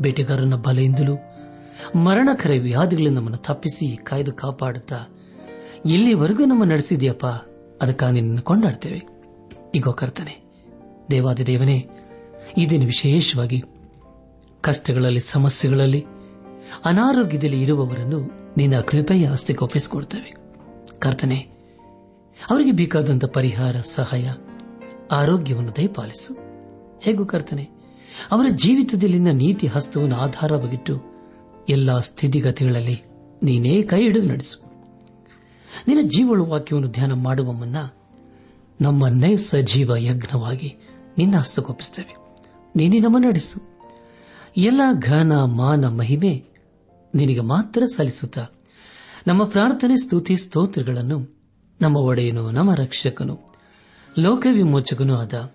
ಬೇಟೆಗಾರನ ಬಲೆಯಿಂದಲೂ ಮರಣಕರ ವ್ಯಾಧಿಗಳು ನಮ್ಮನ್ನು ತಪ್ಪಿಸಿ ಕಾಯ್ದು ಕಾಪಾಡುತ್ತಾ, ಇಲ್ಲಿವರೆಗೂ ನಮ್ಮ ನಡೆಸಿದೆಯಪ್ಪ, ಅದಕ್ಕಾಗಿ ನಿನ್ನನ್ನು ಕೊಂಡಾಡ್ತೇವೆ. ಈಗ ಕರ್ತನೆ, ದೇವಾದಿ ದೇವನೇ ಇದನ್ನು ದಿನ ವಿಶೇಷವಾಗಿ, ಕಷ್ಟಗಳಲ್ಲಿ, ಸಮಸ್ಯೆಗಳಲ್ಲಿ, ಅನಾರೋಗ್ಯದಲ್ಲಿ ಇರುವವರನ್ನು ನಿನ್ನ ಕೃಪೆಯ ಆಸ್ತಿಗೆ ಒಪ್ಪಿಸಿಕೊಡ್ತೇವೆ ಕರ್ತನೆ, ಅವರಿಗೆ ಬೇಕಾದಂಥ ಪರಿಹಾರ, ಸಹಾಯ, ಆರೋಗ್ಯವನ್ನು ದಯಪಾಲಿಸು. ಹೇಗೂ ಕರ್ತನೆ ಅವರ ಜೀವಿತದಲ್ಲಿನ ನೀತಿ ಹಸ್ತವನ್ನು ಆಧಾರವಾಗಿಟ್ಟು ಎಲ್ಲಾ ಸ್ಥಿತಿಗತಿಗಳಲ್ಲಿ ನೀನೇ ಕೈ ಹಿಡಿದು ನಡೆಸು. ನಿನ್ನ ಜೀವಳ ವಾಕ್ಯವನ್ನು ಧ್ಯಾನ ಮಾಡುವ ಮುನ್ನ ನಮ್ಮನ್ನೇ ಸಜೀವ ಯಜ್ಞವಾಗಿ ನಿನ್ನ ಹಸ್ತಗೊಪ್ಪಿಸುತ್ತೇವೆ ನೀನೇ ನಮ್ಮ ನಡೆಸು. ಎಲ್ಲ ಘನ ಮಾನ ಮಹಿಮೆ ನಿನಗೆ ಮಾತ್ರ ಸಲ್ಲಿಸುತ್ತಾ ನಮ್ಮ ಪ್ರಾರ್ಥನೆ, ಸ್ತುತಿ, ಸ್ತೋತ್ರಗಳನ್ನು ನಮ್ಮ ಒಡೆಯನು, ನಮ್ಮ ರಕ್ಷಕನು, ಲೋಕವಿಮೋಚಕನೂ ಆದ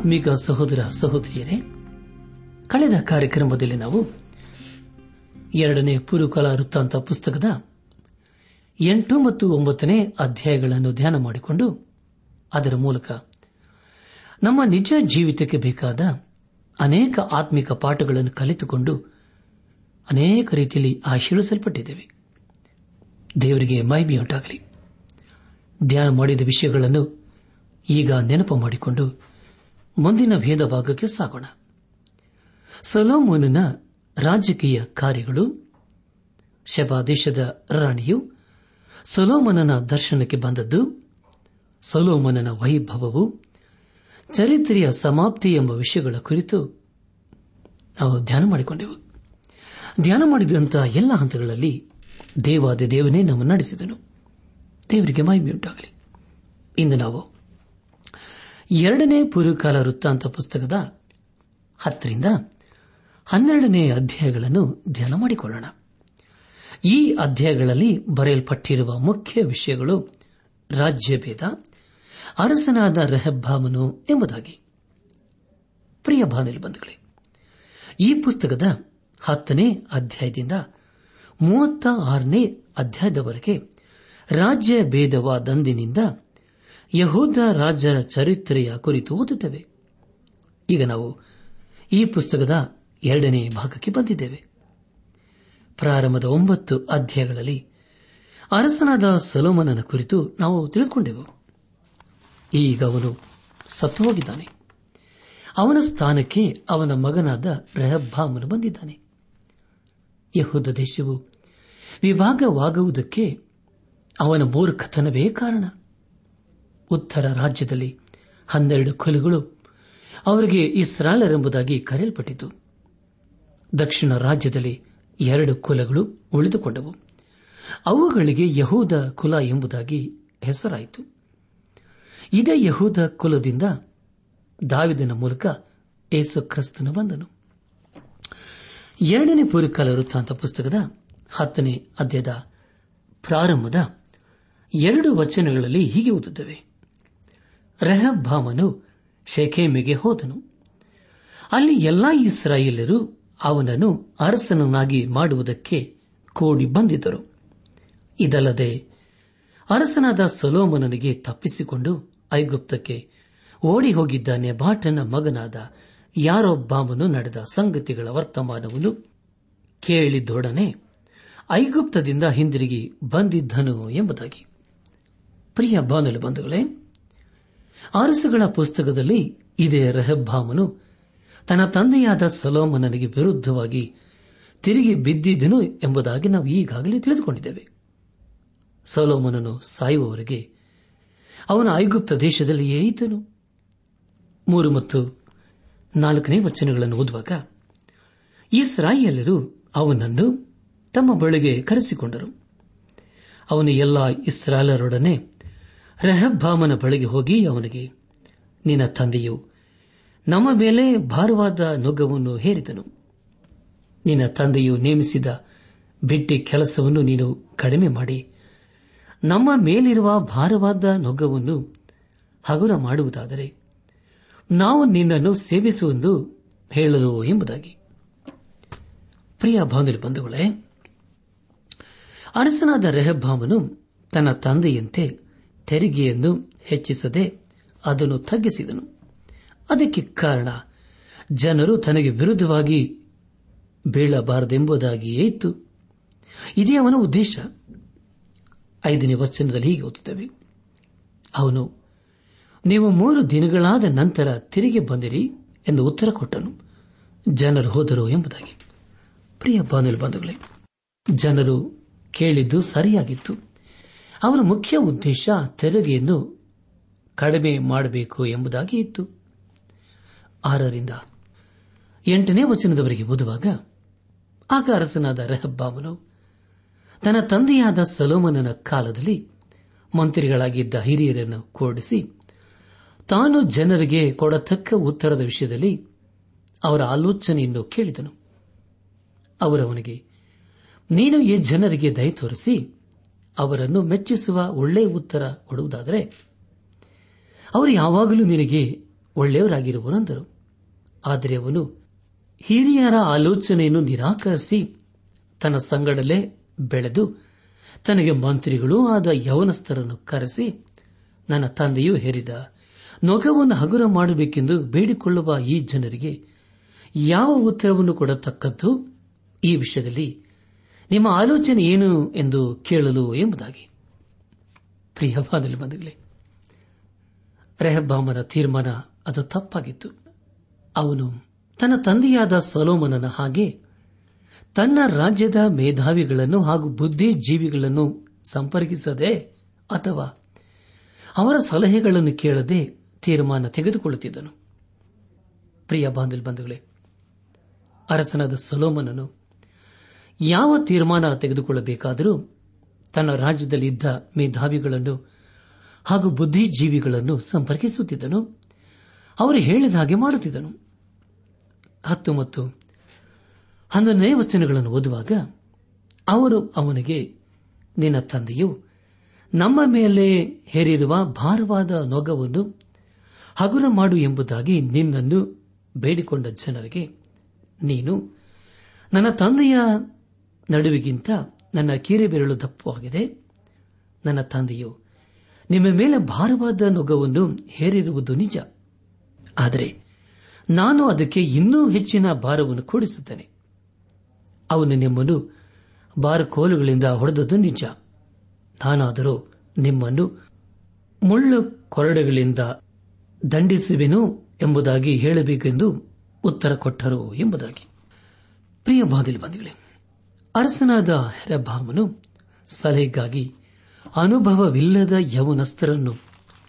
ಆತ್ಮಿಕ ಸಹೋದರ ಸಹೋದರಿಯರೇ, ಕಳೆದ ಕಾರ್ಯಕ್ರಮದಲ್ಲಿ ನಾವು ಎರಡನೇ ಪುರುಕಲ ವೃತ್ತಾಂತ ಪುಸ್ತಕದ ಎಂಟು ಮತ್ತು ಒಂಬತ್ತನೇ ಅಧ್ಯಾಯಗಳನ್ನು ಧ್ಯಾನ ಮಾಡಿಕೊಂಡು ಅದರ ಮೂಲಕ ನಮ್ಮ ನಿಜ ಜೀವಿತಕ್ಕೆ ಬೇಕಾದ ಅನೇಕ ಆತ್ಮಿಕ ಪಾಠಗಳನ್ನು ಕಲಿತುಕೊಂಡು ಅನೇಕ ರೀತಿಯಲ್ಲಿ ಆಶೀರ್ವಿಸಲ್ಪಟ್ಟಿದ್ದೇವೆ ದೇವರಿಗೆ ಮಹಿಮೆಯುಂಟಾಗಲಿ. ಧ್ಯಾನ ಮಾಡಿದ ವಿಷಯಗಳನ್ನು ಈಗ ನೆನಪು ಮಾಡಿಕೊಂಡು ಮುಂದಿನ ಭೇದ ಭಾಗಕ್ಕೆ ಸಾಗೋಣ. ಸೊಲೋಮೋನನ ರಾಜಕೀಯ ಕಾರ್ಯಗಳು, ಶಬಾದೇಶದ ರಾಣಿಯು ಸೊಲೋಮನನ ದರ್ಶನಕ್ಕೆ ಬಂದದ್ದು, ಸೊಲೋಮನನ ವೈಭವವು ಚರಿತ್ರೆಯ ಸಮಾಪ್ತಿ ಎಂಬ ವಿಷಯಗಳ ಕುರಿತು ನಾವು ಧ್ಯಾನ ಮಾಡಿಕೊಂಡೆವು. ಧ್ಯಾನ ಮಾಡಿದಂತಹ ಎಲ್ಲ ಹಂತಗಳಲ್ಲಿ ದೇವಾದ ದೇವನೇ ನಮ್ಮನ್ನು ನಡೆಸಿದನು. ದೇವರಿಗೆ ಮಹಿಮೆಯುಂಟಾಗಲಿ. ಇಂದು ನಾವು ಎರಡನೇ ಪೂರ್ವಕಾಲ ವೃತ್ತಾಂತ ಪುಸ್ತಕದ ಹತ್ತರಿಂದ ಹನ್ನೆರಡನೇ ಅಧ್ಯಾಯಗಳನ್ನು ಧ್ಯಾನ ಮಾಡಿಕೊಳ್ಳೋಣ. ಈ ಅಧ್ಯಾಯಗಳಲ್ಲಿ ಬರೆಯಲ್ಪಟ್ಟಿರುವ ಮುಖ್ಯ ವಿಷಯಗಳು ರಾಜ್ಯಭೇದ, ಅರಸನಾದ ರೆಹಬ್ಬಾಮನು ಎಂಬುದಾಗಿ. ಪ್ರಿಯ ಬಾನುಲಿ ಬಂಧುಗಳೇ ಈ ಪುಸ್ತಕದ ಹತ್ತನೇ ಅಧ್ಯಾಯದಿಂದ ಮೂವತ್ತ ಆರನೇ ಅಧ್ಯಾಯದವರೆಗೆ ರಾಜ್ಯ ಭೇದವಾದಂದಿನಿಂದ ಯಹೂದ ರಾಜರ ಚರಿತ್ರೆಯ ಕುರಿತು ಓದುತ್ತೇವೆ. ಈಗ ನಾವು ಈ ಪುಸ್ತಕದ ಎರಡನೇ ಭಾಗಕ್ಕೆ ಬಂದಿದ್ದೇವೆ. ಪ್ರಾರಂಭದ ಒಂಬತ್ತು ಅಧ್ಯಾಯಗಳಲ್ಲಿ ಅರಸನಾದ ಸಲೋಮನನ ಕುರಿತು ನಾವು ತಿಳಿದುಕೊಂಡೆವು. ಈಗ ಅವನು ಸತ್ತು ಹೋಗಿದ್ದಾನೆ. ಅವನ ಸ್ಥಾನಕ್ಕೆ ಅವನ ಮಗನಾದ ರೆಹಬ್ಬಾಮನು ಬಂದಿದ್ದಾನೆ. ಯಹೂದ ದೇಶವು ವಿಭಾಗವಾಗುವುದಕ್ಕೆ ಅವನ ಮೂರ್ಖತನವೇ ಕಾರಣ. ಉತ್ತರ ರಾಜ್ಯದಲ್ಲಿ ಹನ್ನೆರಡು ಕುಲಗಳು ಅವರಿಗೆ ಇಸ್ರಾಲರೆಂಬುದಾಗಿ ಕರೆಯಲ್ಪಟ್ಟಿತು. ದಕ್ಷಿಣ ರಾಜ್ಯದಲ್ಲಿ ಎರಡು ಕುಲಗಳು ಉಳಿದುಕೊಂಡವು. ಅವುಗಳಿಗೆ ಯಹೂದ ಕುಲ ಎಂಬುದಾಗಿ ಹೆಸರಾಯಿತು. ಇದೇ ಯಹೂದ ಕುಲದಿಂದ ದಾವಿದನ ಮೂಲಕ ಏಸು ಕ್ರಿಸ್ತನು ಬಂದನು. ಎರಡನೇ ಪೂರ್ವಕಾಲ ವೃತ್ತಾಂತ ಪುಸ್ತಕದ ಹತ್ತನೇ ಅಧ್ಯಾಯದ ಪ್ರಾರಂಭದ ಎರಡು ವಚನಗಳಲ್ಲಿ ಹೀಗೆ ಓದುತ್ತವೆ. ರೆಹಬ್ಬಾಮನು ಶೆಖೇಮಿಗೆ ಹೋದನು. ಅಲ್ಲಿ ಎಲ್ಲಾ ಇಸ್ರಾಯೇಲರು ಅವನನ್ನು ಅರಸನನ್ನಾಗಿ ಮಾಡುವುದಕ್ಕೆ ಕೂಡಿ ಬಂದಿದ್ದರು. ಇದಲ್ಲದೆ ಅರಸನಾದ ಸೊಲೋಮನನಿಗೆ ತಪ್ಪಿಸಿಕೊಂಡು ಐಗುಪ್ತಕ್ಕೆ ಓಡಿ ಹೋಗಿದ್ದ ನೆಬಾಟನ ಮಗನಾದ ಯಾರೊಬ್ಬಾಮನು ನಡೆದ ಸಂಗತಿಗಳ ವರ್ತಮಾನವನ್ನು ಕೇಳಿದೊಡನೆ ಐಗುಪ್ತದಿಂದ ಹಿಂದಿರುಗಿ ಬಂದಿದ್ದನು ಎಂಬುದಾಗಿ. ಪ್ರಿಯ ಬಾನಲು ಬಂಧುಗಳೇ ಅರಸುಗಳ ಪುಸ್ತಕದಲ್ಲಿ ಇದೇ ರೆಹಬ್ಬಾಮನು ತನ್ನ ತಂದೆಯಾದ ಸಲೋಮನನಿಗೆ ವಿರುದ್ಧವಾಗಿ ತಿರುಗಿ ಬಿದ್ದಿದ್ದನು ಎಂಬುದಾಗಿ ನಾವು ಈಗಾಗಲೇ ತಿಳಿದುಕೊಂಡಿದ್ದೇವೆ. ಸಲೋಮನನು ಸಾಯುವವರೆಗೆ ಅವನ ಐಗುಪ್ತ ದೇಶದಲ್ಲಿಯೇ ಇದ್ದನು. ಮೂರು ಮತ್ತು ನಾಲ್ಕನೇ ವಚನಗಳನ್ನು ಓದುವಾಗ ಇಸ್ರಾಯೇಲರು ಅವನನ್ನು ತಮ್ಮ ಬಳಿಗೆ ಕರೆಸಿಕೊಂಡರು. ಅವನು ಎಲ್ಲಾ ಇಸ್ರಾಲರೊಡನೆ ರೆಹಬ್ಬಾಮನ ಬಳಿಗೆ ಹೋಗಿ ಅವನಿಗೆ, ನಿನ್ನ ತಂದೆಯು ನಮ್ಮ ಮೇಲೆ ಭಾರವಾದ ನೊಗ್ಗವನ್ನು ಹೇರಿದನು. ನಿನ್ನ ತಂದೆಯು ನೇಮಿಸಿದ ಬಿಟ್ಟಿ ಕೆಲಸವನ್ನು ನೀನು ಕಡಿಮೆ ಮಾಡಿ. ನಮ್ಮ ಮೇಲಿರುವ ಭಾರವಾದ ನೊಗ್ಗವನ್ನು ಹಗುರ ಮಾಡುವುದಾದರೆ ನಾವು ನಿನ್ನನ್ನು ಸೇವಿಸುವೆಂದು ಹೇಳಲು ಎಂಬುದಾಗಿ. ಪ್ರಿಯ ಬಂಧುಗಳೇ, ಅರಸನಾದ ರೆಹಬ್ಬಾಮನು ತನ್ನ ತಂದೆಯಂತೆ ತೆರಿಗೆಯನ್ನು ಹೆಚ್ಚಿಸದೆ ಅದನ್ನು ತಗ್ಗಿಸಿದನು. ಅದಕ್ಕೆ ಕಾರಣ, ಜನರು ತನಗೆ ವಿರುದ್ಧವಾಗಿ ಬೀಳಬಾರದೆಂಬುದಾಗಿಯೇ ಇತ್ತು. ಇದೇ ಅವನ ಉದ್ದೇಶ. ಐದನೇ ವಚನದಲ್ಲಿ ಹೀಗೆ ಓದುತ್ತೇವೆ. ಅವನು, ನೀವು ಮೂರು ದಿನಗಳಾದ ನಂತರ ತಿರುಗಿ ಬಂದಿರಿ ಎಂದು ಉತ್ತರ ಕೊಟ್ಟನು. ಜನರು ಹೋದರು ಎಂಬುದಾಗಿ. ಪ್ರಿಯ ಬಾನುಲು ಬಂಧುಗಳೇ, ಜನರು ಕೇಳಿದ್ದು ಸರಿಯಾಗಿತ್ತು. ಅವರ ಮುಖ್ಯ ಉದ್ದೇಶ ತೆರಿಗೆಯನ್ನು ಕಡಿಮೆ ಮಾಡಬೇಕು ಎಂಬುದಾಗಿ ಇತ್ತು. ಆರರಿಂದ ಎಂಟನೇ ವಚನದವರೆಗೆ ಓದುವಾಗ, ಆಗ ಅರಸನಾದ ರೆಹಬ್ಬಾಮನು ತನ್ನ ತಂದೆಯಾದ ಸಲೋಮನನ ಕಾಲದಲ್ಲಿ ಮಂತ್ರಿಗಳಾಗಿದ್ದ ಹಿರಿಯರನ್ನು ಕೂಡಿಸಿ, ತಾನು ಜನರಿಗೆ ಕೊಡತಕ್ಕ ಉತ್ತರದ ವಿಷಯದಲ್ಲಿ ಅವರ ಆಲೋಚನೆಯನ್ನು ಕೇಳಿದನು. ಅವರವನಿಗೆ ನೀನು ಈ ಜನರಿಗೆ ದಯ ತೋರಿಸಿ ಅವರನ್ನು ಮೆಚ್ಚಿಸುವ ಒಳ್ಳೆಯ ಉತ್ತರ ಕೊಡುವುದಾದರೆ, ಅವರು ಯಾವಾಗಲೂ ನಿನಗೆ ಒಳ್ಳೆಯವರಾಗಿರುವನೆಂದರು ಆದರೆ ಅವನು ಹಿರಿಯರ ಆಲೋಚನೆಯನ್ನು ನಿರಾಕರಿಸಿ ತನ್ನ ಸಂಗಡಲೇ ಬೆಳೆದು ತನಗೆ ಮಂತ್ರಿಗಳೂ ಆದ ಯವನಸ್ಥರನ್ನು ಕರೆಸಿ, ನನ್ನ ತಂದೆಯೂ ಹೇರಿದ ನೊಗವನ್ನು ಹಗುರ ಮಾಡಬೇಕೆಂದು ಬೇಡಿಕೊಳ್ಳುವ ಈ ಜನರಿಗೆ ಯಾವ ಉತ್ತರವನ್ನು ಕೊಡತಕ್ಕದ್ದು? ಈ ವಿಷಯದಲ್ಲಿ ನಿಮ್ಮ ಆಲೋಚನೆ ಏನು ಎಂದು ಕೇಳಲು ಎಂಬುದಾಗಿ. ಬಂಧುಗಳೇ, ರೆಹಬ್ಬಾಮನ ತೀರ್ಮಾನ ಅದು ತಪ್ಪಾಗಿತ್ತು. ಅವನು ತನ್ನ ತಂದೆಯಾದ ಸಲೋಮನನ ಹಾಗೆ ತನ್ನ ರಾಜ್ಯದ ಮೇಧಾವಿಗಳನ್ನು ಹಾಗೂ ಬುದ್ಧಿಜೀವಿಗಳನ್ನು ಸಂಪರ್ಕಿಸದೆ ಅಥವಾ ಅವರ ಸಲಹೆಗಳನ್ನು ಕೇಳದೆ ತೀರ್ಮಾನ ತೆಗೆದುಕೊಳ್ಳುತ್ತಿದ್ದನು. ಪ್ರಿಯ ಬಾಂಧಲ್ ಬಂಧುಗಳೇ, ಅರಸನಾದ ಸೊಲೋಮನನು ಯಾವ ತೀರ್ಮಾನ ತೆಗೆದುಕೊಳ್ಳಬೇಕಾದರೂ ತನ್ನ ರಾಜ್ಯದಲ್ಲಿದ್ದ ಮೇಧಾವಿಗಳನ್ನು ಹಾಗೂ ಬುದ್ಧಿಜೀವಿಗಳನ್ನು ಸಂಪರ್ಕಿಸುತ್ತಿದ್ದನು. ಅವರು ಹೇಳಿದ ಹಾಗೆ ಮಾಡುತ್ತಿದ್ದನು. ಹತ್ತು ಮತ್ತು ಹನ್ನೊಂದನೇ ವಚನಗಳನ್ನು ಓದುವಾಗ ಅವರು ಅವನಿಗೆ, ನಿನ್ನ ತಂದೆಯು ನಮ್ಮ ಮೇಲೆ ಹೇರಿರುವ ಭಾರವಾದ ನೊಗವನ್ನು ಹಗುರ ಮಾಡು ಎಂಬುದಾಗಿ ನಿನ್ನನ್ನು ಬೇಡಿಕೊಂಡ ಜನರಿಗೆ, ನೀನು ನನ್ನ ತಂದೆಯ ನಡುವಿಗಿಂತ ನನ್ನ ಕೀರೆ ಬೆರಳು ದಪ್ಪವಾಗಿದೆ ನನ್ನ ತಂದೆಯು, ನಿಮ್ಮ ಮೇಲೆ ಭಾರವಾದ ನೊಗವನ್ನು ಹೇರಿರುವುದು ನಿಜ. ಆದರೆ ನಾನು ಅದಕ್ಕೆ ಇನ್ನೂ ಹೆಚ್ಚಿನ ಭಾರವನ್ನು ಕೂಡಿಸುತ್ತೇನೆ. ಅವನು ನಿಮ್ಮನ್ನು ಬಾರಕೋಲುಗಳಿಂದ ಹೊಡೆದದ್ದು ನಿಜ. ನಾನಾದರೂ ನಿಮ್ಮನ್ನು ಮುಳ್ಳು ಕೊರಡೆಗಳಿಂದ ದಂಡಿಸುವೆನು ಎಂಬುದಾಗಿ ಹೇಳಬೇಕೆಂದು ಉತ್ತರ ಕೊಟ್ಟರು ಎಂಬುದಾಗಿ. ಪ್ರಿಯ ಬಾದಿಲ್ ಅರಸನಾದ ಹೆರಭಾಮನು ಸಲಹೆಗಾಗಿ ಅನುಭವವಿಲ್ಲದ ಯವನಸ್ಥರನ್ನು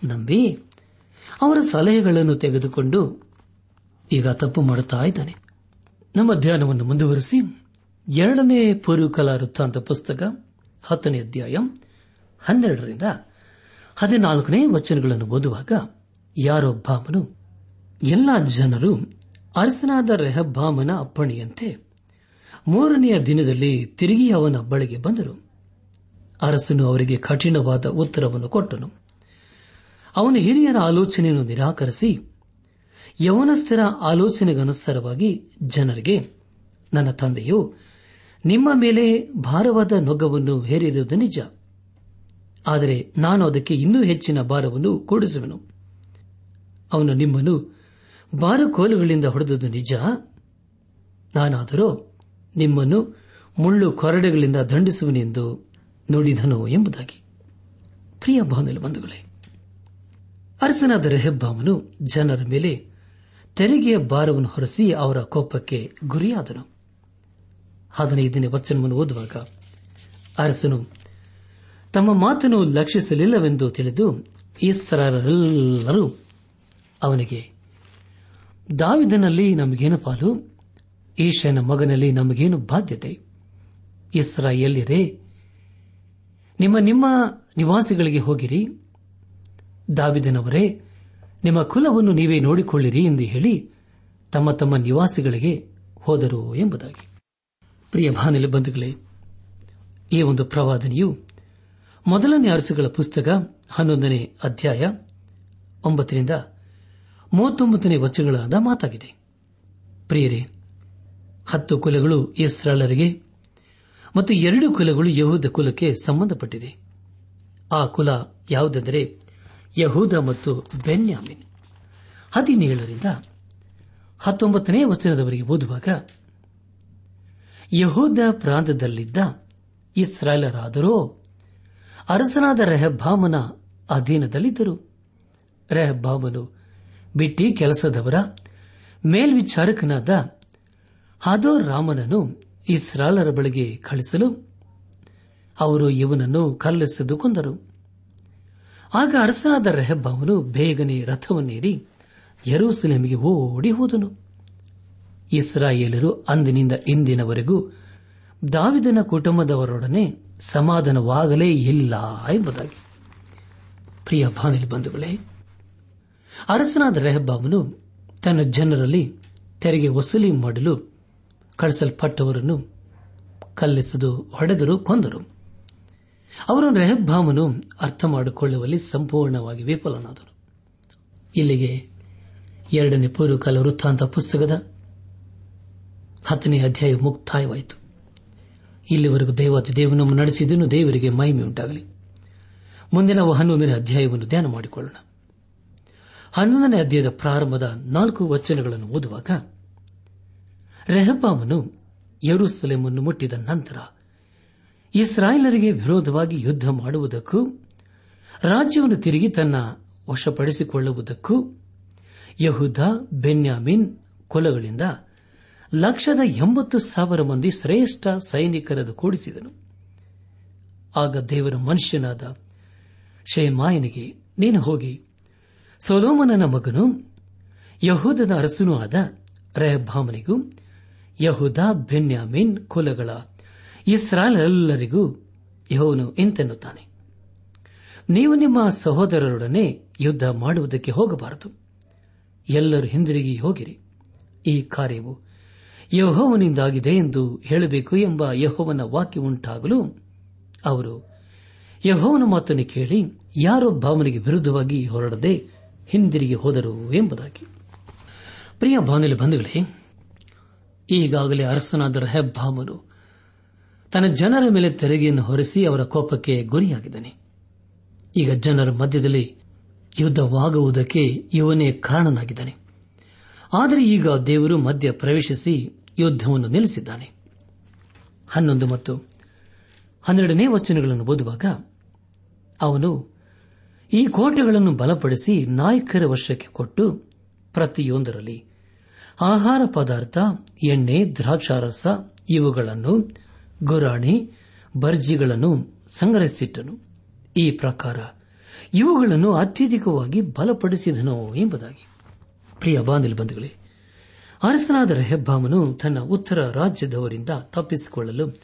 ನಂಬಿ ಅವರ ಸಲಹೆಗಳನ್ನು ತೆಗೆದುಕೊಂಡು ಈಗ ತಪ್ಪು ಮಾಡುತ್ತಾ ಇದ್ದಾನೆ. ನಮ್ಮ ಧ್ಯಾನವನ್ನು ಮುಂದುವರೆಸಿ ಎರಡನೇ ಪೂರ್ವಕಲಾ ವೃತ್ತಾಂತ ಪುಸ್ತಕ ಹತ್ತನೇ ಅಧ್ಯಾಯ ಹನ್ನೆರಡರಿಂದ ಹದಿನಾಲ್ಕನೇ ವಚನಗಳನ್ನು ಓದುವಾಗ ಯಾರೊಬ್ಬಾಮನು, ಎಲ್ಲ ಜನರು ಅರಸನಾದ ರೆಹಬ್ಬಾಮನ ಅಪ್ಪಣೆಯಂತೆ ಮೂರನೆಯ ದಿನದಲ್ಲಿ ತಿರುಗಿ ಅವನ ಬಳಿಗೆ ಬಂದರು. ಅರಸನು ಅವರಿಗೆ ಕಠಿಣವಾದ ಉತ್ತರವನ್ನು ಕೊಟ್ಟನು. ಅವನ ಹಿರಿಯರ ಆಲೋಚನೆಯನ್ನು ನಿರಾಕರಿಸಿ, ಯವನಸ್ಥರ ಆಲೋಚನೆಗನುಸಾರವಾಗಿ ಜನರಿಗೆ, ನನ್ನ ತಂದೆಯು, ನಿಮ್ಮ ಮೇಲೆ ಭಾರವಾದ ನೊಗವನ್ನು ಹೇರಿರುವುದು ನಿಜ. ಆದರೆ ನಾನು ಅದಕ್ಕೆ ಇನ್ನೂ ಹೆಚ್ಚಿನ ಭಾರವನ್ನು ಕೂಡಿಸುವೆನು. ಅವನು ನಿಮ್ಮನ್ನು ಬಾರಕೋಲುಗಳಿಂದ ಹೊಡೆದುದು ನಿಜ? ನಾನಾದರೂ ನಿಮ್ಮನ್ನು ಮುಳ್ಳು ಕೊರಡೆಗಳಿಂದ ದಂಡಿಸುವನೆಂದು ನುಡಿದನು ಎಂಬುದಾಗಿ. ಪ್ರಿಯ ಬಂಧುಗಳೇ, ಅರಸನಾದ ರೆಹಬ್ಬಾಮನು ಜನರ ಮೇಲೆ ತೆರಿಗೆಯ ಭಾರವನ್ನು ಹೊರಸಿ ಅವರ ಕೋಪಕ್ಕೆ ಗುರಿಯಾದನು. ಹದಿನೈದನೇ ವಚನವನ್ನು ಓದುವಾಗ ಅರಸನು ತಮ್ಮ ಮಾತನ್ನು ಲಕ್ಷಿಸಲಿಲ್ಲವೆಂದು ತಿಳಿದು ಈಸರಾರರೆಲ್ಲರೂ ಅವನಿಗೆ, ದಾವಿದನಲ್ಲಿ ನಮಗೇನು ಪಾಲು? ಈಶನ ಮಗನಲ್ಲಿ ನಮಗೇನು ಬಾಧ್ಯತೆ? ಇಸ್ರಾಯೇಲ್ಯರೇ, ನಿಮ್ಮ ನಿಮ್ಮ ನಿವಾಸಿಗಳಿಗೆ ಹೋಗಿರಿ. ದಾವಿದನವರೇ, ನಿಮ್ಮ ಕುಲವನ್ನು ನೀವೇ ನೋಡಿಕೊಳ್ಳಿರಿ ಎಂದು ಹೇಳಿ ತಮ್ಮ ತಮ್ಮ ನಿವಾಸಿಗಳಿಗೆ ಹೋದರು ಎಂಬುದಾಗಿ. ಪ್ರಿಯ ಭಾನಿಲ ಬಂಧುಗಳೇ, ಈ ಒಂದು ಪ್ರವಾದನೆಯು ಮೊದಲನೇ ಅರಸುಗಳ ಪುಸ್ತಕ ಹನ್ನೊಂದನೇ ಅಧ್ಯಾಯ ಒಂಬತ್ತರಿಂದ ಮೂವತ್ತೊಂಬತ್ತನೇ ವಚನಗಳಾದ ಮಾತಾಗಿದೆ. ಪ್ರಿಯರೇ ಹತ್ತು ಕುಲಗಳು ಇಸ್ರಾಲರಿಗೆ ಮತ್ತು ಎರಡು ಕುಲಗಳು ಯಹೂದ ಕುಲಕ್ಕೆ ಸಂಬಂಧಪಟ್ಟಿದೆ. ಆ ಕುಲ ಯಾವುದೆಂದರೆ ಯಹೂದ ಮತ್ತು ಬೆನ್ಯಾಮಿನ್. ಹದಿನೇಳರಿಂದ ಹತ್ತೊಂಬತ್ತನೇ ವಚನದವರೆಗೆ ಓದುವಾಗ, ಯಹೂದ ಪ್ರಾಂತದಲ್ಲಿದ್ದ ಇಸ್ರಾಯೇಲರಾದರೋ ಅರಸನಾದ ರೆಹಬ್ಬಾಮನ ಅಧೀನದಲ್ಲಿದ್ದರು. ರೆಹಬ್ಬಾಮನು ಬಿಟ್ಟಿ ಕೆಲಸದವರ ಮೇಲ್ವಿಚಾರಕನಾದ ಹಾದೋ ರಾಮನನ್ನು ಇಸ್ರಾಲರ ಬಳಿಗೆ ಕಳಿಸಲು ಅವರು ಇವನನ್ನು ಕಲ್ಲೆಸೆದು ಕೊಂದರು. ಆಗ ಅರಸನಾದ ರೆಹಬ್ಬಾಮನು ಬೇಗನೆ ರಥವನ್ನೇರಿ ಯರೂಸಲೇಮಿಗೆ ಓಡಿ ಹೋದನು. ಇಸ್ರಾಯೇಲರು ಅಂದಿನಿಂದ ಇಂದಿನವರೆಗೂ ದಾವಿದನ ಕುಟುಂಬದವರೊಡನೆ ಸಮಾಧಾನವಾಗಲೇ ಇಲ್ಲ ಎಂಬುದಾಗಿ. ಪ್ರಿಯ ಬಾನಿಲ್ ಬಂಧುಗಳೇ, ಅರಸನಾದ ರೆಹಬ್ಬಾಮನು ತನ್ನ ಜನರಲ್ಲಿ ತೆರಿಗೆ ವಸೂಲಿ ಮಾಡಲು ಕಳಿಸಲ್ಪಟ್ಟವರನ್ನು ಕಲ್ಲೆಸೆದು, ಹೊಡೆದರು, ಕೊಂದರು. ಅವರು ರೆಹಬ್ಬಾಮನು ಅರ್ಥ ಮಾಡಿಕೊಳ್ಳುವಲ್ಲಿ ಸಂಪೂರ್ಣವಾಗಿ ವಿಫಲನಾದರು ಇಲ್ಲಿಗೆ ಎರಡನೇ ಪೂರ್ವಕಾಲ ವೃತ್ತಾಂತ ಪುಸ್ತಕದ ಹತ್ತನೇ ಅಧ್ಯಾಯ ಮುಕ್ತಾಯವಾಯಿತು. ಇಲ್ಲಿವರೆಗೂ ದೇವಾತಿ ದೇವನನ್ನು ನಡೆಸಿದನು ದೇವರಿಗೆ ಮಹಿಮೆ ಉಂಟಾಗಲಿ. ಮುಂದಿನ ಹನ್ನೊಂದನೇ ಅಧ್ಯಾಯವನ್ನು ಧ್ಯಾನ ಮಾಡಿಕೊಳ್ಳೋಣ. ಹನ್ನೊಂದನೇ ಅಧ್ಯಾಯದ ಪ್ರಾರಂಭದ ನಾಲ್ಕು ವಚನಗಳನ್ನು ಓದುವಾಗ ರೆಹಬಾಮನು ಯರುಸಲೇಮನ್ನು ಮುಟ್ಟಿದ ನಂತರ ಇಸ್ರಾಯೇಲರಿಗೆ ವಿರೋಧವಾಗಿ ಯುದ್ಧ ಮಾಡುವುದಕ್ಕೂ, ರಾಜ್ಯವನ್ನು ತಿರುಗಿ ತನ್ನ ವಶಪಡಿಸಿಕೊಳ್ಳುವುದಕ್ಕೂ, ಯಹುದ, ಬೆನ್ಯಾಮಿನ್ ಕೊಲಗಳಿಂದ ಲಕ್ಷದ ಎಂಬತ್ತು ಸಾವಿರ ಮಂದಿ ಶ್ರೇಷ್ಠ ಸೈನಿಕರನ್ನು ಕೂಡಿಸಿದನು. ಆಗ ದೇವರ ಮನುಷ್ಯನಾದ ಶೇಮಾಯನಿಗೆ, ನೀನು ಹೋಗಿ, ಸೊಲೋಮನನ ಮಗನು ಯಹೂದದ ಅರಸನೂ ಆದ ರೆಹಭಾಮನಿಗೂ ಯಹುದ, ಬೆನ್ಯಾಮಿನ್ ಕುಲಗಳ ಇಸ್ರಾಲೆಲ್ಲರಿಗೂ ಯಹೋವನು ಎಂತೆನ್ನುತ್ತಾನೆ ನೀವು ನಿಮ್ಮ ಸಹೋದರರೊಡನೆ ಯುದ್ಧ ಮಾಡುವುದಕ್ಕೆ ಹೋಗಬಾರದು. ಎಲ್ಲರೂ ಹಿಂದಿರುಗಿ ಹೋಗಿರಿ. ಈ ಕಾರ್ಯವು ಯಹೋವನಿಂದಾಗಿದೆ ಎಂದು ಹೇಳಬೇಕು ಎಂಬ ಯಹೋವನ ವಾಕ್ಯ ಉಂಟಾಗಲು ಅವರು ಯಹೋವನ ಮಾತನ್ನು ಕೇಳಿ ಯಾರೋ ಭಾವನೆಗೆ ವಿರುದ್ಧವಾಗಿ ಹೊರಡದೆ ಹಿಂದಿರುಗಿ ಹೋದರು ಎಂಬುದಾಗಿ. ಪ್ರಿಯ ಬಾನುಲಿ ಬಂಧುಗಳೇ ಈಗಾಗಲೇ ಅರಸನಾದ ಹೆಬ್ಬಾಮನು ತನ್ನ ಜನರ ಮೇಲೆ ತೆರಿಗೆಯನ್ನು ಹೊರಿಸಿ ಅವರ ಕೋಪಕ್ಕೆ ಗುರಿಯಾಗಿದ್ದಾನೆ. ಈಗ ಜನರ ಮಧ್ಯದಲ್ಲಿ ಯುದ್ಧವಾಗುವುದಕ್ಕೆ ಇವನೇ ಕಾರಣನಾಗಿದ್ದಾನೆ. ಆದರೆ ಈಗ ದೇವರು ಮಧ್ಯ ಪ್ರವೇಶಿಸಿ ಯುದ್ದವನ್ನು ನಿಲ್ಲಿಸಿದ್ದಾನೆ. ಹನ್ನೊಂದು ಮತ್ತು ಹನ್ನೆರಡನೇ ವಚನಗಳನ್ನು ಓದುವಾಗ ಅವನು ಈ ಕೋಟೆಗಳನ್ನು ಬಲಪಡಿಸಿ ನಾಯಕರ ವರ್ಷಕ್ಕೆ ಕೊಟ್ಟು ಪ್ರತಿಯೊಂದರಲ್ಲಿ ಆಹಾರ ಪದಾರ್ಥ, ಎಣ್ಣೆ, ದ್ರಾಕ್ಷಾರಸ, ಇವುಗಳನ್ನು ಗುರಾಣಿ, ಬರ್ಜಿಗಳನ್ನು ಸಂಗ್ರಹಿಸಿಟ್ಟನು. ಈ ಪ್ರಕಾರ ಇವುಗಳನ್ನು ಅತ್ಯಧಿಕವಾಗಿ ಬಲಪಡಿಸಿದನು ಎಂಬುದಾಗಿ. ಪ್ರಿಯ ಬಾಂಧಲ್ ಬಂಧುಗಳೇ, ಅರಸನಾದ ಹೆಬ್ಬಾಮನು ತನ್ನ ಉತ್ತರ ರಾಜ್ಯದವರಿಂದ ತಪ್ಪಿಸಿಕೊಳ್ಳಲು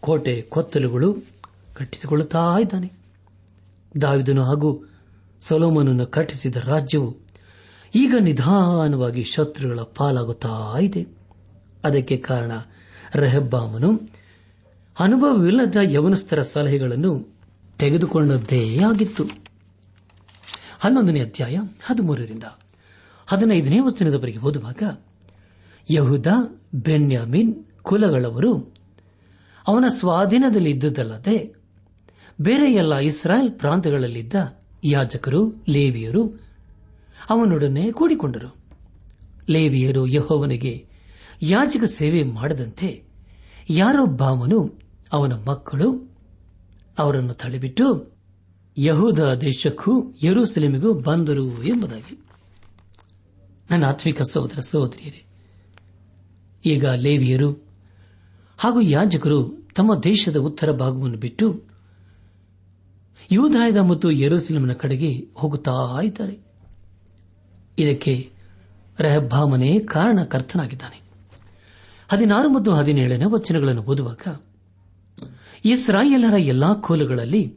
ಕೋಟೆ ಕೊತ್ತಲುಗಳು ಕಟ್ಟಿಸಿಕೊಳ್ಳುತ್ತಾ ಇದ್ದಾನೆ. ದಾವಿದನು ಹಾಗೂ ಸೊಲೋಮನನ್ನು ಕಟ್ಟಿಸಿದ ರಾಜ್ಯವು ಈಗ ನಿಧಾನವಾಗಿ ಶತ್ರುಗಳ ಪಾಲಾಗುತ್ತಾ ಇದೆ. ಅದಕ್ಕೆ ಕಾರಣ ರೆಹಬ್ಬಾಮನು ಅನುಭವವಿಲ್ಲದ ಯವನಸ್ಥರ ಸಲಹೆಗಳನ್ನು ತೆಗೆದುಕೊಂಡದ್ದೇ ಆಗಿತ್ತು. ಹನ್ನೊಂದನೇ ಅಧ್ಯಾಯ ಹದಿಮೂರರಿಂದ ಹದಿನೈದನೇ ವಚನದವರೆಗೆ ಓದುವಾಗ ಯಹುದ, ಬೆನ್ಯಾಮಿನ್ ಕುಲಗಳವರು ಅವನ ಸ್ವಾಧೀನದಲ್ಲಿ ಇದ್ದುದಲ್ಲದೆ ಬೇರೆ ಎಲ್ಲ ಇಸ್ರಾಯೇಲ್ ಪ್ರಾಂತಗಳಲ್ಲಿದ್ದ ಯಾಜಕರು, ಲೇವಿಯರು ಅವನೊಡನೆ ಕೂಡಿಕೊಂಡರು. ಲೇವಿಯರು ಯಹೋವನಿಗೆ, ಯಾಜಕ ಸೇವೆ ಮಾಡದಂತೆ ಯಾರೊಬ್ಬಾಮನು ಅವನ ಮಕ್ಕಳು ಅವರನ್ನು ತಳ್ಳಿಬಿಟ್ಟು, ಯಹೂದ ದೇಶಕ್ಕೂ ಯರೂಸಲೇಮಿಗೂ ಬಂದರು ಎಂಬುದಾಗಿ. ನನ್ನ ಆತ್ಮಿಕ ಸಹೋದರ ಸಹೋದರಿಯರೇ, ಈಗ ಲೇವಿಯರು ಹಾಗೂ ಯಾಜಕರು ತಮ್ಮ ದೇಶದ ಉತ್ತರ ಭಾಗವನ್ನು ಬಿಟ್ಟು ಯೂದಾಯದ ಮತ್ತು ಯರೂಸಲೇಮಿನ ಕಡೆಗೆ ಹೋಗುತ್ತಾ ಇದ್ದಾರೆ. ಇದಕ್ಕೆ ರೆಹಬ್ಬಾಮನೇ ಕಾರಣಕರ್ತನಾಗಿದ್ದಾನೆ. ಹದಿನಾರು ಮತ್ತು ಹದಿನೇಳನೇ ವಚನಗಳನ್ನು ಓದುವಾಗ, ಇಸ್ರಾಯೇಲರ ಎಲ್ಲಾ ಕೋಲುಗಳಲ್ಲಿ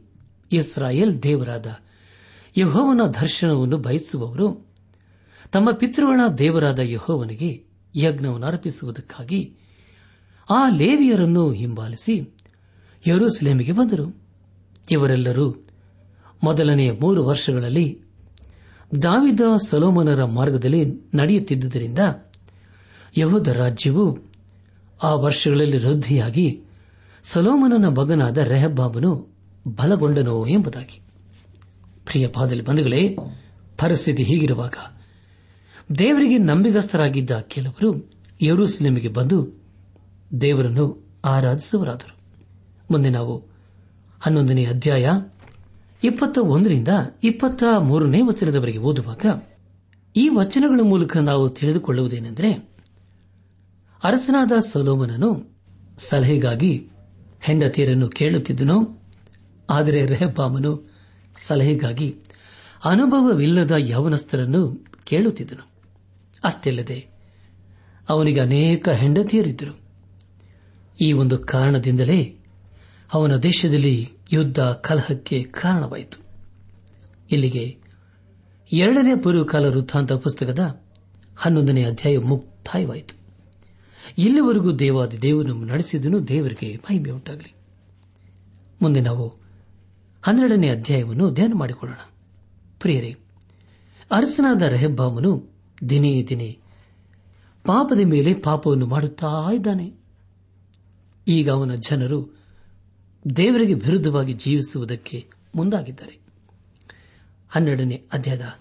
ಇಸ್ರಾಯೇಲ್ ದೇವರಾದ ಯಹೋವನ ದರ್ಶನವನ್ನು ಬಯಸುವವರು ತಮ್ಮ ಪಿತೃಗಳ ದೇವರಾದ ಯಹೋವನಿಗೆ ಯಜ್ಞವನ್ನು ಅರ್ಪಿಸುವುದಕ್ಕಾಗಿ ಆ ಲೇವಿಯರನ್ನು ಹಿಂಬಾಲಿಸಿ ಯರೂಸಲೇಮಿಗೆ ಬಂದರು. ಇವರೆಲ್ಲರೂ ಮೊದಲನೆಯ ಮೂರು ವರ್ಷಗಳಲ್ಲಿ ದಾವಿದ ಸಲೋಮನರ ಮಾರ್ಗದಲ್ಲಿ ನಡೆಯುತ್ತಿದ್ದುದರಿಂದ ಯಹೋದ ರಾಜ್ಯವು ಆ ವರ್ಷಗಳಲ್ಲಿ ವೃದ್ಧಿಯಾಗಿ ಸಲೋಮನನ ಮಗನಾದ ರೆಹಬ್ಬಾಬನು ಬಲಗೊಂಡನು ಎಂಬುದಾಗಿ. ಪ್ರಿಯ ಪಾದಲಿ ಬಂಧುಗಳೇ, ಪರಿಸ್ಥಿತಿ ಹೀಗಿರುವಾಗ ದೇವರಿಗೆ ನಂಬಿಗಸ್ತರಾಗಿದ್ದ ಕೆಲವರು ಯರೂಸಲೇಮಿಗೆ ಬಂದು ದೇವರನ್ನು ಆರಾಧಿಸುವರಾದರು. ಮುಂದೆ ನಾವು ಹನ್ನೊಂದನೇ ಅಧ್ಯಾಯ ಇಪ್ಪತ್ತ ಒಂದರಿಂದ ಇಪ್ಪತ್ತ ಮೂರನೇ ವಚನದವರೆಗೆ ಓದುವಾಗ ಈ ವಚನಗಳ ಮೂಲಕ ನಾವು ತಿಳಿದುಕೊಳ್ಳುವುದೇನೆಂದರೆ ಅರಸನಾದ ಸೊಲೋಮನನು ಸಲಹೆಗಾಗಿ ಹೆಂಡತಿಯರನ್ನು ಕೇಳುತ್ತಿದ್ದನು, ಆದರೆ ರೆಹಬ್ಬಾಮನು ಸಲಹೆಗಾಗಿ ಅನುಭವವಿಲ್ಲದ ಯವನಸ್ಥರನ್ನು ಕೇಳುತ್ತಿದ್ದನು. ಅಷ್ಟೆಲ್ಲದೆ ಅವನಿಗೆ ಅನೇಕ ಹೆಂಡತಿಯರಿದ್ದರು. ಈ ಒಂದು ಕಾರಣದಿಂದಲೇ ಅವನ ದೇಶದಲ್ಲಿ ಯುದ್ಧ ಕಲಹಕ್ಕೆ ಕಾರಣವಾಯಿತು. ಇಲ್ಲಿಗೆ ಎರಡನೇ ಪೂರ್ವಕಾಲ ವೃತ್ತಾಂತ ಪುಸ್ತಕದ ಹನ್ನೊಂದನೇ ಅಧ್ಯಾಯ ಮುಕ್ತಾಯವಾಯಿತು. ಇಲ್ಲಿವರೆಗೂ ದೇವಾದಿ ದೇವನು ನಡೆಸಿದನು ದೇವರಿಗೆ ಮಹಿಮೆ ಉಂಟಾಗಲಿ. ಮುಂದೆ ನಾವು ಹನ್ನೆರಡನೇ ಅಧ್ಯಾಯವನ್ನು ಧ್ಯಾನ ಮಾಡಿಕೊಳ್ಳೋಣ. ಪ್ರಿಯರೇ, ಅರಸನಾದ ರೆಹಬ್ಬಾಮನು ದಿನೇ ದಿನೇ ಪಾಪದ ಮೇಲೆ ಪಾಪವನ್ನು ಮಾಡುತ್ತಾ ಇದ್ದಾನೆ. ಈಗ ಅವನ ಜನರು ದೇವರಿಗೆ ವಿರುದ್ಧವಾಗಿ ಜೀವಿಸುವುದಕ್ಕೆ ಮುಂದಾಗಿದ್ದಾರೆ. ಹನ್ನೆರಡನೇ ಅಧ್ಯಾಯದ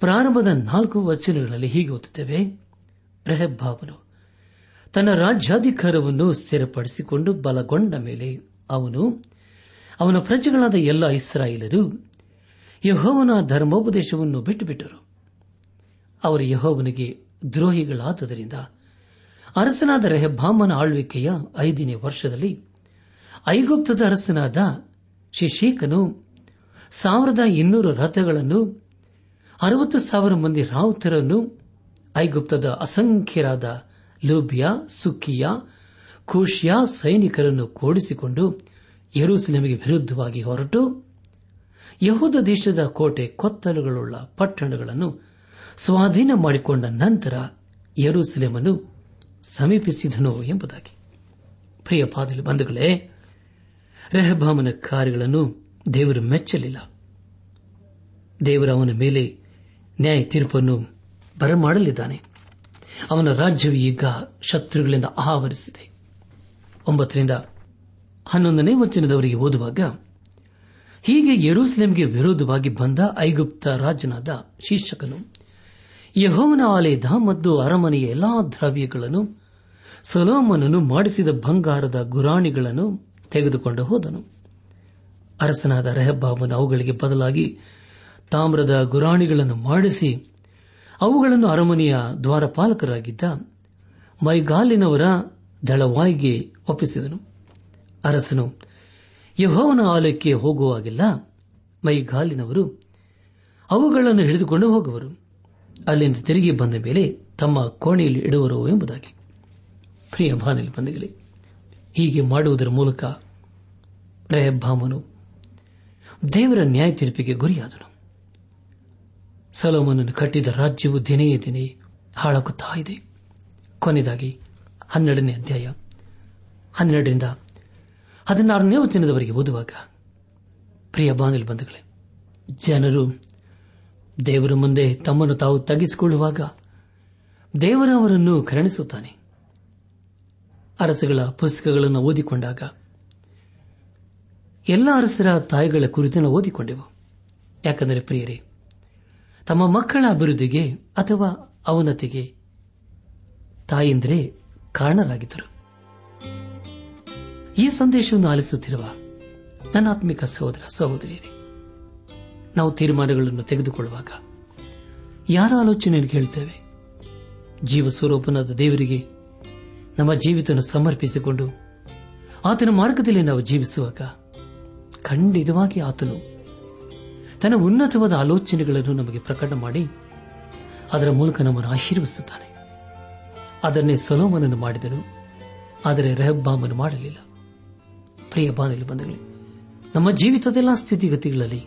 ಪ್ರಾರಂಭದ ನಾಲ್ಕು ವಚನಗಳಲ್ಲಿ ಹೀಗೆ ಓದುತ್ತೇವೆ. ರೆಹಬ್ಬಾಬನು ತನ್ನ ರಾಜ್ಯಾಧಿಕಾರವನ್ನು ಸ್ಥಿರಪಡಿಸಿಕೊಂಡು ಬಲಗೊಂಡ ಮೇಲೆ ಅವನು, ಅವನ ಪ್ರಜೆಗಳಾದ ಎಲ್ಲ ಇಸ್ರಾಯಿಲರು ಯಹೋವನ ಧರ್ಮೋಪದೇಶವನ್ನು ಬಿಟ್ಟುಬಿಟ್ಟರು. ಅವರು ಯಹೋವನಿಗೆ ದ್ರೋಹಿಗಳಾದದರಿಂದ ಅರಸನಾದ ರೆಹಬ್ಬಾಮನ ಆಳ್ವಿಕೆಯ ಐದನೇ ವರ್ಷದಲ್ಲಿ ಐಗುಪ್ತದ ಅರಸನಾದ ಶಿಶೀಕನು ಸಾವಿರದ ಇನ್ನೂರು ರಥಗಳನ್ನು, ಅರವತ್ತು ಸಾವಿರ ಮಂದಿ ರಾವುತರನ್ನು ಐಗುಪ್ತದ ಅಸಂಖ್ಯರಾದ ಲೂಬಿಯಾ ಸುಖಿಯಾ ಖುಷಿಯಾ ಸೈನಿಕರನ್ನು ಕೂಡಿಸಿಕೊಂಡು ಯರೂಸಲೇಮಿಗೆ ವಿರುದ್ಧವಾಗಿ ಹೊರಟು. ಯಹೂದ ದೇಶದ ಕೋಟೆ ಕೊತ್ತಲುಗಳುಳ್ಳ ಪಟ್ಟಣಗಳನ್ನು ಸ್ವಾಧೀನ ಮಾಡಿಕೊಂಡ ನಂತರ ಯರೂಸಲೇಮನ್ನು ಸಮೀಪಿಸಿದನು ಎಂಬುದಾಗಿ. ಪ್ರಿಯ ಪಾದಲು ಬಂಧುಗಳೇ ರೆಹಬಾಮನ ಕಾರ್ಯಗಳನ್ನು ದೇವರು ಮೆಚ್ಚಲಿಲ್ಲ. ದೇವರ ಅವನ ಮೇಲೆ ನ್ಯಾಯ ತೀರ್ಪನ್ನು ಬರಮಾಡಲಿದ್ದಾನೆ. ಅವನ ರಾಜ್ಯವು ಈಗ ಶತ್ರುಗಳಿಂದ ಆವರಿಸಿದೆ ಒಂಬತ್ತರಿಂದ ಹನ್ನೊಂದನೇ ವಚನದವರಿಗೆ ಓದುವಾಗ, ಹೀಗೆ ಯೆರೂಸಲೇಮ್ಗೆ ವಿರೋಧವಾಗಿ ಬಂದ ಐಗುಪ್ತ ರಾಜನಾದ ಶೀರ್ಷಕನು, ಯಹೋವನ ಆಲಯದ ಮತ್ತು ಅರಮನೆಯ ಎಲ್ಲಾ ದ್ರವ್ಯಗಳನ್ನು, ಸೊಲೋಮನನು ಮಾಡಿಸಿದ ಬಂಗಾರದ ಗುರಾಣಿಗಳನ್ನು ತೆಗೆದುಕೊಂಡು ಹೋದನು. ಅರಸನಾದ ರೆಹಬ್ಬಾಬನು ಅವುಗಳಿಗೆ ಬದಲಾಗಿ ತಾಮ್ರದ ಗುರಾಣಿಗಳನ್ನು ಮಾಡಿಸಿ ಅವುಗಳನ್ನು ಅರಮನೆಯ ದ್ವಾರಪಾಲಕರಾಗಿದ್ದ ಮೈಗಾಲಿನವರ ದಳವಾಯಿಗೆ ಒಪ್ಪಿಸಿದನು. ಅರಸನು, ಯಹೋವನ ಆಲಯಕ್ಕೆ ಹೋಗುವಾಗಿಲ್ಲ ಮೈಗಾಲಿನವರು ಅವುಗಳನ್ನು ಹಿಡಿದುಕೊಂಡು ಹೋಗುವರು. ಅಲ್ಲಿಂದ ತಿರುಗಿ ಬಂದ ಮೇಲೆ ತಮ್ಮ ಕೋಣೆಯಲ್ಲಿ ಇಡುವರು ಎಂಬುದಾಗಿ. ಪ್ರಿಯ ಬಂಧುಗಳೇ, ಹೀಗೆ ಮಾಡುವುದರ ಮೂಲಕ ರೆಹಬ್ಬಾಮನು ದೇವರ ನ್ಯಾಯ ತೀರ್ಪಿಗೆ ಗುರಿಯಾದನು. ಸಲೋಮನನ್ನು ಕಟ್ಟಿದ ರಾಜ್ಯವು ದಿನೇ ದಿನೇ ಹಾಳಾಗುತ್ತಾ ಇದೆ. ಕೊನೆಯದಾಗಿ ಹನ್ನೆರಡನೇ ಅಧ್ಯಾಯ ಹನ್ನೆರಡರಿಂದ ಹದಿನಾರನೇ ವಚನದವರೆಗೆ ಓದುವಾಗ, ಪ್ರಿಯ ಬಾನಲಿ ಬಂಧುಗಳೇ, ಜನರು ದೇವರ ಮುಂದೆ ತಮ್ಮನ್ನು ತಾವು ತಗ್ಗಿಸಿಕೊಳ್ಳುವಾಗ ದೇವರವರನ್ನು ಕರುಣಿಸುತ್ತಾನೆ. ಅರಸುಗಳ ಪುಸ್ತಕಗಳನ್ನು ಓದಿಕೊಂಡಾಗ ಎಲ್ಲ ಅರಸರ ತಾಯಿಗಳ ಕುರಿತು ನಾವು ಓದಿಕೊಂಡೆವು. ಯಾಕಂದರೆ ಪ್ರಿಯರೇ, ತಮ್ಮ ಮಕ್ಕಳ ಅಭಿವೃದ್ಧಿಗೆ ಅಥವಾ ಅವನತಿಗೆ ತಾಯಂದ್ರೆ ಕಾರಣರಾಗಿದ್ದರು. ಈ ಸಂದೇಶವನ್ನು ಆಲಿಸುತ್ತಿರುವ ನನ್ನ ಆತ್ಮಿಕ ಸಹೋದರ ಸಹೋದರಿಯರೇ, ನಾವು ತೀರ್ಮಾನಗಳನ್ನು ತೆಗೆದುಕೊಳ್ಳುವಾಗ ಯಾರ ಆಲೋಚನೆಯನ್ನು ಕೇಳುತ್ತೇವೆ? ಜೀವ ಸ್ವರೂಪನಾದ ದೇವರಿಗೆ ನಮ್ಮ ಜೀವಿತವನ್ನು ಸಮರ್ಪಿಸಿಕೊಂಡು ಆತನ ಮಾರ್ಗದಲ್ಲಿ ನಾವು ಜೀವಿಸುವಾಗ ಖಂಡಿತವಾಗಿ ಆತನು. ತನ್ನ ಉನ್ನತವಾದ ಆಲೋಚನೆಗಳನ್ನು ನಮಗೆ ಪ್ರಕಟ ಮಾಡಿ ಅದರ ಮೂಲಕ ನಮ್ಮನ್ನು ಆಶೀರ್ವಿಸುತ್ತಾನೆ ಅದನ್ನೇ ಸಲೋಮನನ್ನು ಮಾಡಿದನು, ಆದರೆ ರೆಹಬ್ಬಾಮನು ಮಾಡಲಿಲ್ಲ. ಪ್ರಿಯ ಬಾದಲ್ಲಿ ಬಂದಗಳು ನಮ್ಮ ಜೀವಿತದೆಲ್ಲ ಸ್ಥಿತಿಗತಿಗಳಲ್ಲಿ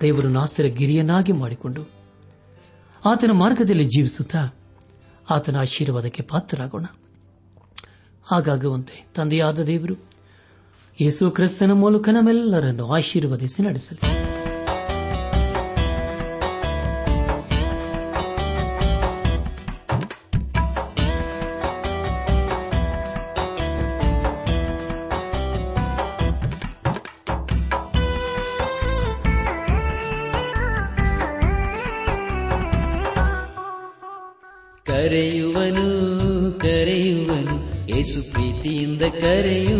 ದೇವರನ್ನು ನಾಸ್ತಿರ ಗಿರಿಯನ್ನಾಗಿ ಮಾಡಿಕೊಂಡು ಆತನ ಮಾರ್ಗದಲ್ಲಿ ಜೀವಿಸುತ್ತಾ ಆತನ ಆಶೀರ್ವಾದಕ್ಕೆ ಪಾತ್ರರಾಗೋಣ. ಹಾಗಾಗುವಂತೆ ತಂದೆಯಾದ ದೇವರು ಯೇಸು ಕ್ರಿಸ್ತನ ಮೂಲಕ ನಮ್ಮೆಲ್ಲರನ್ನು ಆಶೀರ್ವದಿಸಿ ನಡೆಸಲಿ. ಕರೆಯುವನು ಕರೆಯುವನು ಏಸು ಪ್ರೀತಿಯಿಂದ ಕರೆಯುವನು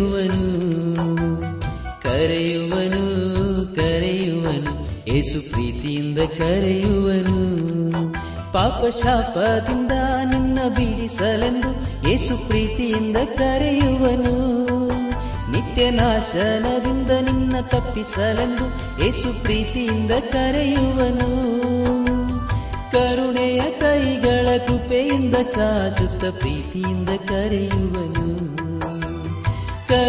ಕರೆಯುವನು ಪಾಪ ಶಾಪದಿಂದ ನಿನ್ನ ಬಿಡಿಸಲೆಂದು ಯೇಸು ಪ್ರೀತಿಯಿಂದ ಕರೆಯುವನು ನಿತ್ಯ ನಾಶನದಿಂದ ನಿನ್ನ ತಪ್ಪಿಸಲೆಂದು ಏಸು ಪ್ರೀತಿಯಿಂದ ಕರೆಯುವನು. ಕರುಣೆಯ ಕೈಗಳ ಕೃಪೆಯಿಂದ ಚಾಚುತ್ತ ಪ್ರೀತಿಯಿಂದ ಕರೆಯುವನು.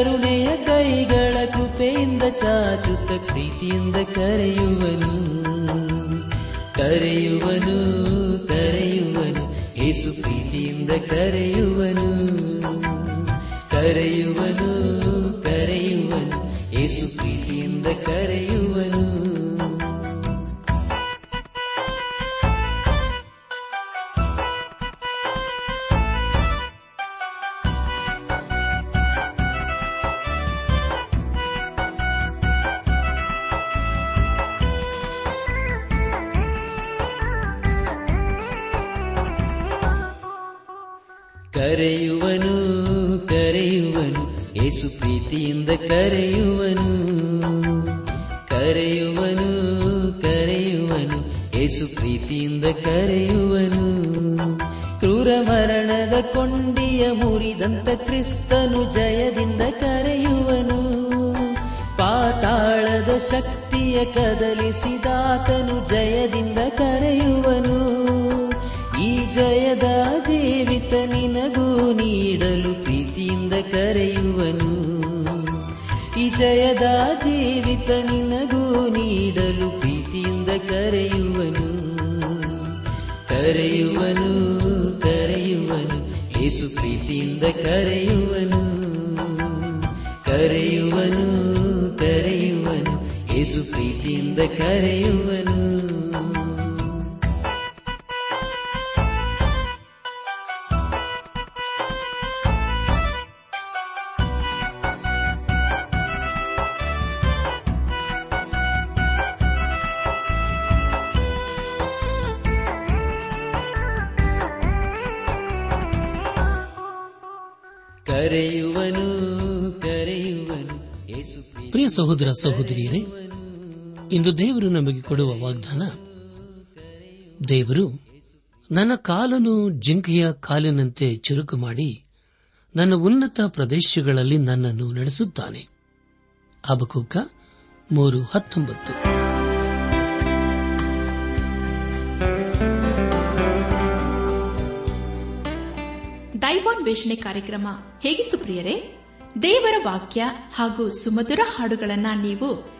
ಕರುಣೆಯ ಕೈಗಳ ಕೃಪೆಯಿಂದ ಚಾಚುತ್ತ ಪ್ರೀತಿಯಿಂದ ಕರೆಯುವನು. ಕರೆಯುವನು ಕರೆಯುವನು, ಏಸು ಪ್ರೀತಿಯಿಂದ ಕರೆಯುವನು. ಕರೆಯುವನು ಕರೆಯುವನು, ಏಸು ಪ್ರೀತಿಯಿಂದ ಕರೆಯುವನು. ಶಕ್ತಿಯ ಕದಲಿಸಿದಾತನು, ಜಯದಿಂದ ಕರೆಯುವನು. ಈ ಜಯದ ಜೀವಿತ ನಿನಗೂ ನೀಡಲು ಪ್ರೀತಿಯಿಂದ ಕರೆಯುವನು. ಈ ಜಯದ ಜೀವಿತ ನಿನಗೂ ನೀಡಲು ಪ್ರೀತಿಯಿಂದ ಕರೆಯುವನು. ಕರೆಯುವನು ಕರೆಯುವನು ಏಸು ಪ್ರೀತಿಯಿಂದ ಕರೆಯುವನು ಕರೆಯುವನು. ಕರೆಯುವನು ಪ್ರೀತಿಯಿಂದ ಕರೆಯುವನು. ಕರೆಯುವನು ಕರೆಯುವನು ಪ್ರಿಯ ಸಹೋದರ ಸಹೋದರಿಯರೇ ಇಂದು ದೇವರು ನಮಗೆ ಕೊಡುವ ವಾಗ್ದಾನ. ದೇವರು, ನನ್ನ ಕಾಲನ್ನು ಜಿಂಕೆಯ ಕಾಲಿನಂತೆ ಚುರುಕು ಮಾಡಿ ನನ್ನ ಉನ್ನತ ಪ್ರದೇಶಗಳಲ್ಲಿ ನನ್ನನ್ನು ನಡೆಸುತ್ತಾನೆ. ಅಬಕೂಕ ಮೂರು ಹತ್ತೊಂಬತ್ತು. ದೈವಾನ್ವೇಷಣೆ ಕಾರ್ಯಕ್ರಮ ಹೇಗಿತ್ತು ಪ್ರಿಯರೇ? ದೇವರ ವಾಕ್ಯ ಹಾಗೂ ಸುಮಧುರ ಹಾಡುಗಳನ್ನು ನೀವು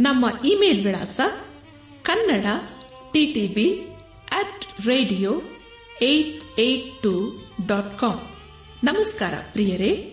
ನಮ್ಮ ಇಮೇಲ್ ವಿಳಾಸ Kannada TTB at radio eight eight two dot com ನಮಸ್ಕಾರ ಪ್ರಿಯರೇ.